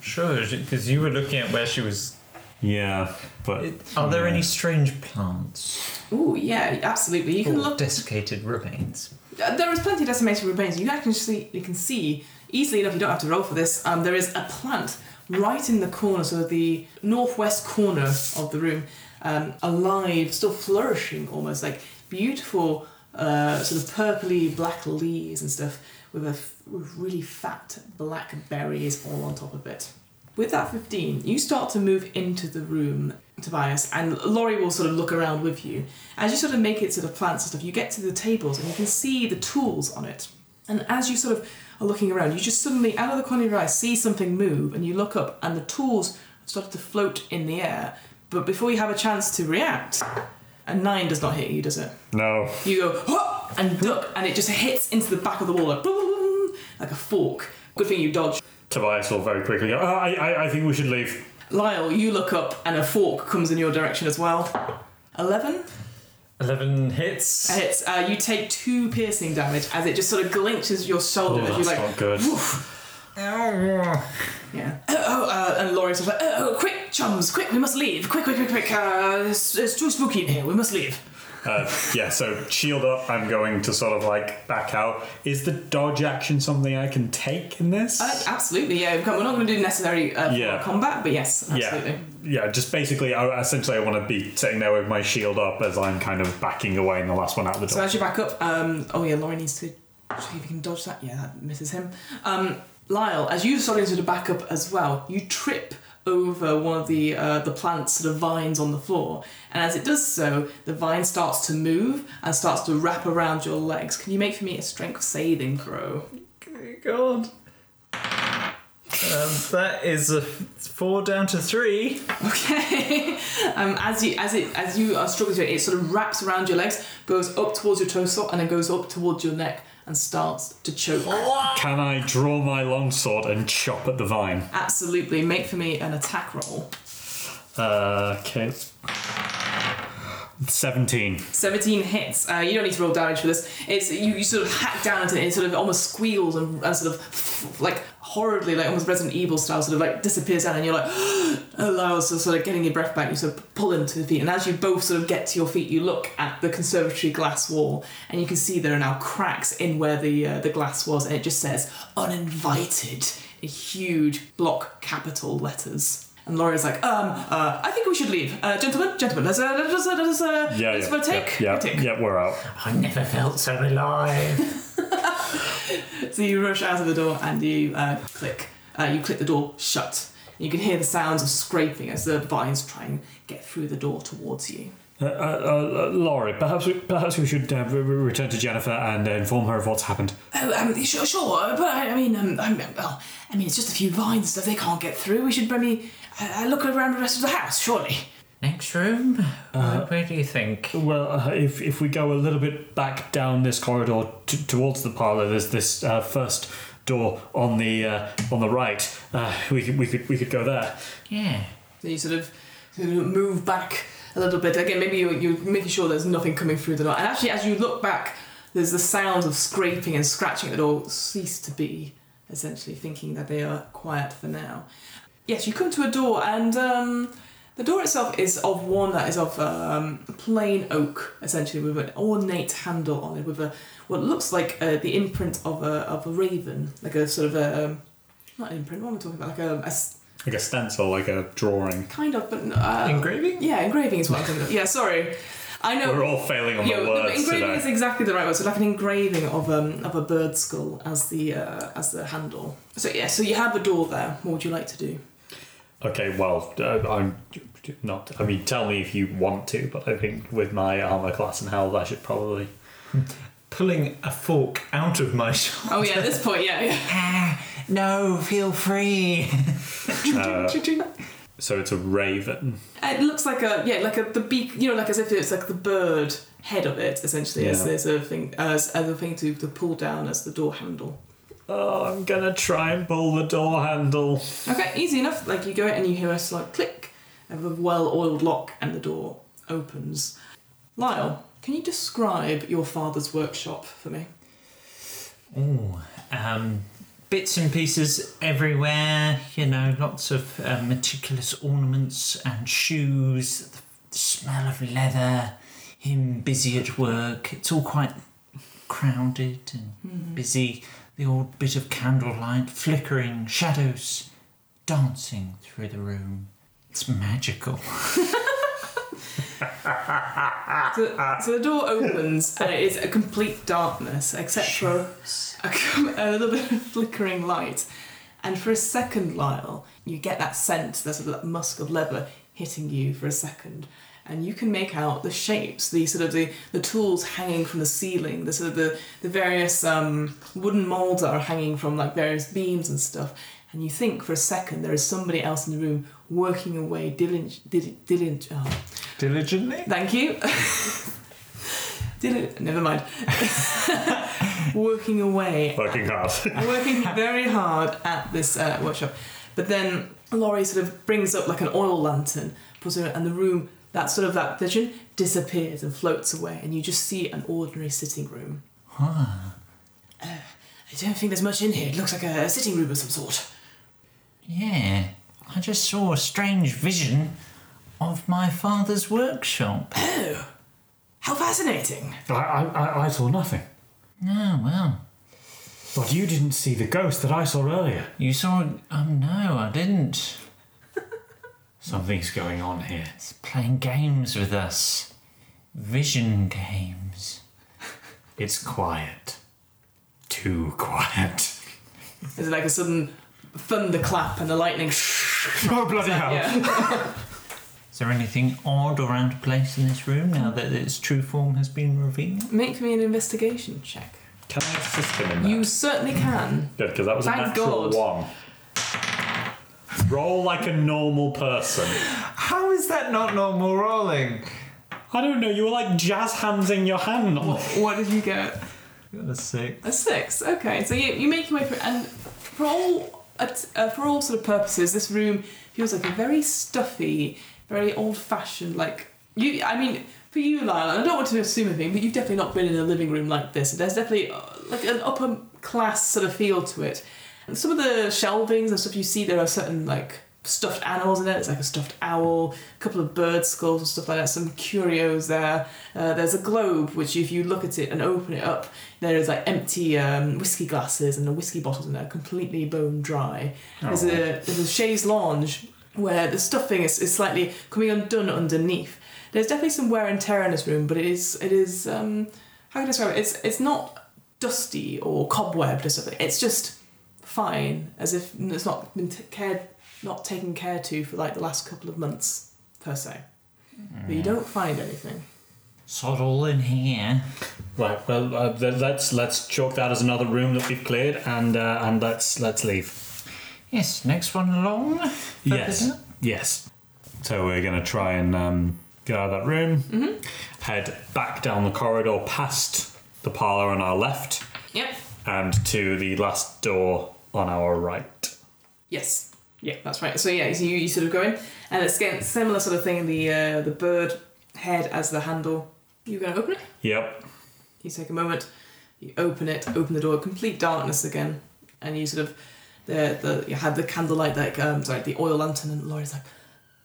sure, because you were looking at where she was. Yeah, but. Are there any strange plants Ooh, yeah, absolutely. You can or look. desiccated remains? Uh, there is plenty of decimated remains. You can actually you can see easily enough. You don't have to roll for this. Um, there is a plant right in the corner, so the northwest corner of the room, um, alive, still flourishing, almost like beautiful, uh, sort of purpley black leaves and stuff, with a f- with really fat black berries all on top of it. With that 15, you start to move into the room, Tobias, and Laurie will sort of look around with you. As you sort of make it to the plants and stuff, you get to the tables and you can see the tools on it. And as you sort of are looking around, you just suddenly, out of the corner of your eye, see something move, and you look up, and the tools have started to float in the air. But before you have a chance to react, a nine does not hit you, does it? No. You go "Huh!" and duck, and it just hits into the back of the wall like, boom, like a fork. Good thing you dodged. Tobias will very quickly go, oh, I, I, I think we should leave. Lyle, you look up, and a fork comes in your direction as well. Eleven. 11 hits. Hits. Uh, you take two piercing damage as it just sort of glinches your shoulder Oh, as you're that's like, not good. Yeah. Oh, oh uh, and Laurie's like, oh, oh, quick, chums, quick, we must leave. Quick, quick, quick, quick. Uh, it's, it's too spooky in here. We must leave. Uh, yeah, so shield up, I'm going to sort of like back out. Is the dodge action something I can take in this? Uh, absolutely, yeah. We're not going to do necessary uh, Yeah. combat, but yes, absolutely. yeah, yeah, just basically, I, essentially, I want to be sitting there with my shield up as I'm kind of backing away in the last one out the door. So as you back up, um, oh yeah, Laurie needs to see if he can dodge that. Yeah, that misses him. Um, Lyle, as you starting to back up as well, you trip over one of the uh, the plants, sort of vines on the floor, and as it does so, the vine starts to move and starts to wrap around your legs. Can you make for me a strength saving throw? God. Um, that is a four down to three. Okay. um, as you as it as you are struggling to it, it sort of wraps around your legs, goes up towards your torso, and then goes up towards your neck and starts to choke. Can I draw my longsword and chop at the vine? Absolutely. Make for me an attack roll. Uh, okay. 17. 17 hits. Uh, you don't need to roll damage for this. It's you, you sort of hack down it. It sort of almost squeals and, and sort of like horridly, like almost Resident Evil style, sort of like disappears down, and you're like allows so sort of getting your breath back. You sort of pull into the feet, and as you both sort of get to your feet, you look at the conservatory glass wall, and you can see there are now cracks in where the uh, the glass was, and it just says uninvited in huge block capital letters. And Laura's like, um, uh, I think we should leave. Uh, gentlemen, gentlemen, let's, uh, let's, uh, let's, uh, Yeah, let's yeah, go take. yeah, go take. yeah, yeah, we're out. I never felt so alive. So you rush out of the door and you uh, click. Uh, you click the door shut. You can hear the sounds of scraping as the vines try and get through the door towards you. Uh, uh, uh, Laurie, perhaps we, perhaps we should uh, re- re- return to Jennifer and uh, inform her of what's happened. Oh, um, sure, sure, but I, I mean, um, I'm, well, I mean, it's just a few vines and stuff. They can't get through. We should maybe uh, look around the rest of the house, surely. Next room? where, where do you think? Well, uh, if, if we go a little bit back down this corridor t- towards the parlor, there's this uh, first door on the uh, on the right. Uh, we could we could we could go there. Yeah. So you sort of, sort of move back a little bit. Again, maybe you, you're making sure there's nothing coming through the door. And actually, as you look back, there's the sounds of scraping and scratching at the door cease to be, essentially thinking that they are quiet for now. Yes, you come to a door, and um, the door itself is of one that is of um, plain oak, essentially, with an ornate handle on it, with a what looks like uh, the imprint of a of a raven, like a sort of a um, not an imprint. What am I talking about? Like a, a s- Like a stencil, like a drawing. kind of, but uh, Engraving? yeah, engraving is what I'm thinking of. Yeah, sorry. I know. We're all failing on Yeah, the no, words engraving today. is exactly the right word. So like an engraving of um of a bird skull as the uh, as the handle. So yeah, so you have a door there. What would you like to do? Okay, well, uh, I'm not. I mean, tell me if you want to, but I think with my armor class and health, I should probably. Pulling a fork out of my shoulder. Oh yeah, at this point, yeah, yeah. Ah, no, feel free. Uh, so it's a raven. It looks like a yeah, like a the beak. You know, like as if it's like the bird head of it essentially as Yeah. there's a thing as, as a thing to, to pull down as the door handle. Oh, I'm gonna try and pull the door handle. Okay, easy enough. Like you go in and you hear a slight click of a well-oiled lock, and the door opens. Lyle, can you describe your father's workshop for me? Oh, um, bits and pieces everywhere. You know, lots of uh, meticulous ornaments and shoes. The smell of leather. Him busy at work. It's all quite crowded and busy. The old bit of candlelight, flickering shadows, dancing through the room. It's magical. So, so the door opens and it is a complete darkness except for a, a little bit of flickering light. And for a second, Lyle, you get that scent, of that musk of leather hitting you for a second. And you can make out the shapes, the sort of the, the tools hanging from the ceiling, the sort of the, the various um, wooden molds that are hanging from like various beams and stuff. And you think for a second there is somebody else in the room working away diligent, diligent, oh, Diligently? Thank you. Did it? Never mind. Working away, Working hard. working very hard at this uh, workshop, but then Laurie sort of brings up like an oil lantern, puts it, and the room that sort of that vision disappears and floats away, and you just see an ordinary sitting room. Uh, I don't think there's much in here. It looks like a, a sitting room of some sort. Yeah. I just saw a strange vision of my father's workshop. Oh, how fascinating! I, I, I- I saw nothing. Oh, well. But you didn't see the ghost that I saw earlier. You saw. Oh, no, I didn't. Something's going on here. It's playing games with us. Vision games. It's quiet. Too quiet. Is it like a sudden thunderclap and the lightning. Oh, bloody hell. Yeah. Is there anything odd or out of place in this room now that its true form has been revealed? Make me an investigation check. Can I assist him in that? You certainly can. Good, because that was a Thank natural God. one. Roll like a normal person. How is that not normal rolling? I don't know. You were like jazz hands in your hand. What did you get? Got a six. A six. Okay, so you, you make your way through, and for all uh, for all sort of purposes, this room feels like a very stuffy, very old-fashioned. Like you, I mean, for you, Lyle, I don't want to assume anything, but you've definitely not been in a living room like this. There's definitely uh, like an upper class sort of feel to it. Some of the shelvings and stuff you see, there are certain like stuffed animals in it. It's like a stuffed owl, a couple of bird skulls and stuff like that. Some curios there. Uh, there's a globe which, if you look at it and open it up, there is like empty um, whiskey glasses and the whiskey bottles in there, completely bone dry. There's a there's a chaise lounge where the stuffing is, is slightly coming undone underneath. There's definitely some wear and tear in this room, but it is it is um, how can I describe it? It's it's not dusty or cobwebbed or something. It's just fine, as if it's not been t- cared not taken care to for like the last couple of months per se. But you don't find anything. Sod all in here. Right. Well, uh, th- let's let's chalk that as another room that we've cleared, and uh, and let's let's leave. Yes, next one along. Yes. Yes. So we're gonna try and um, get out of that room, head back down the corridor past the parlor on our left, Yep. and to the last door on our right. Yes. Yeah, that's right. So yeah, so you, you sort of go in, and it's again similar sort of thing. The uh, the bird head as the handle. You gonna open it? Yep. You take a moment, you open it, open the door, complete darkness again, and you sort of the the you had the candlelight like um sorry the oil lantern, and Laura's like,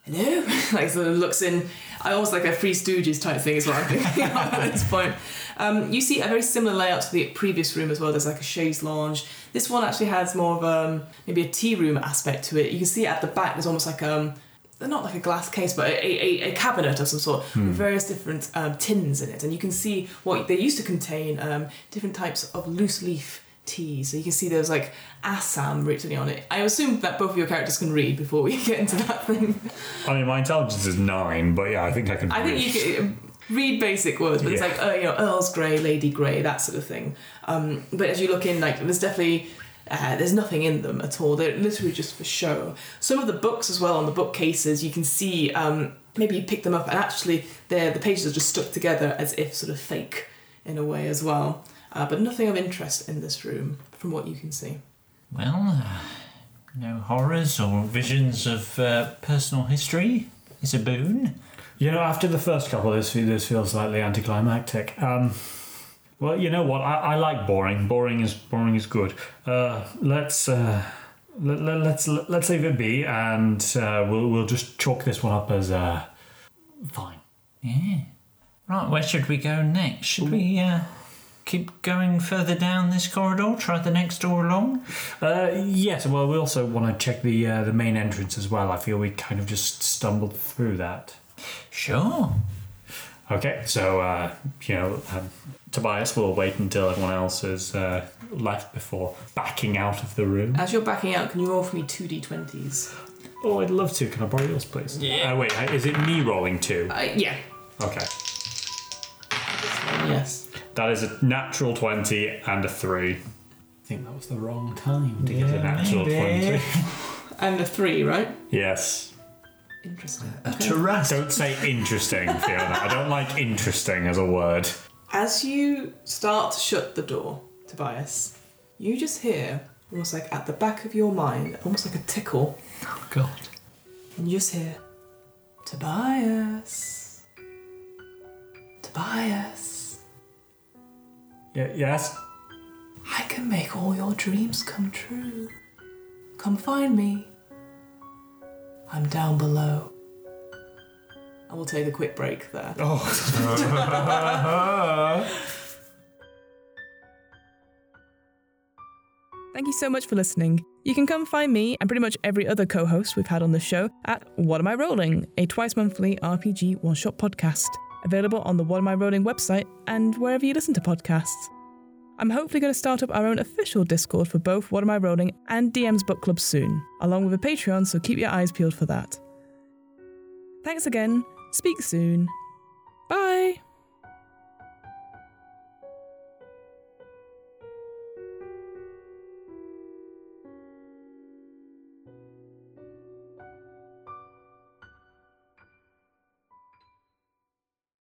hello, like sort of looks in. I almost like a Three Stooges type thing is what I'm thinking at this point. Um, you see a very similar layout to the previous room as well. There's like a chaise lounge. This one actually has more of um maybe a tea room aspect to it. You can see at the back there's almost like um not like a glass case, but a, a, a cabinet of some sort with various different um, tins in it. And you can see what they used to contain um, different types of loose leaf tea. So you can see there's like Assam written on it. I assume that both of your characters can read before we get into that thing. I mean, my intelligence is nine, but yeah, I think I can. I think you can read basic words, but it's like, uh, you know, Earl's Grey, Lady Grey, that sort of thing. Um, but as you look in, like, there's definitely. Uh, there's nothing in them at all. They're literally just for show. Some of the books as well on the bookcases, you can see um, maybe you pick them up and actually they're, the pages are just stuck together as if sort of fake in a way as well. Uh, but nothing of interest in this room from what you can see. Well, uh, no horrors or visions of uh, personal history is a boon. You know, after the first couple, this this feels slightly anticlimactic. Um, well, you know what? I, I like boring. Boring is boring is good. Uh, let's uh, let, let, let's let's leave it be, and uh, we'll we'll just chalk this one up as uh, fine. Yeah. Right, where should we go next? Should we uh, keep going further down this corridor? Try the next door along? Uh, yes. Well, we also want to check the uh, the main entrance as well. I feel we kind of just stumbled through that. Sure. Okay, so uh, you know, um, Tobias will wait until everyone else has uh, left before backing out of the room. As you're backing out, can you roll for me 2d20s? Oh, I'd love to. Can I borrow yours, please? Yeah. Uh, wait, is it me rolling two? Uh, yeah. Okay. Yes. That is a natural 20 and a 3. I think that was the wrong time to get a Yeah, natural maybe. 20. And a 3, right? Yes. Interesting. A terrace. Don't say interesting, Fiona. I don't like interesting as a word. As you start to shut the door, Tobias, you just hear, almost like at the back of your mind, almost like a tickle, Oh, God. and you just hear, Tobias. Tobias. Y- yes? I can make all your dreams come true. Come find me. I'm down below. And we'll take a quick break there. Oh. Thank you so much for listening. You can come find me and pretty much every other co host we've had on the show at What Am I Rolling, a twice monthly RPG one shot podcast, available on the What Am I Rolling website and wherever you listen to podcasts. I'm hopefully going to start up our own official Discord for both What Am I Rolling and DM's Book Club soon, along with a Patreon, so keep your eyes peeled for that. Thanks again, speak soon. Bye!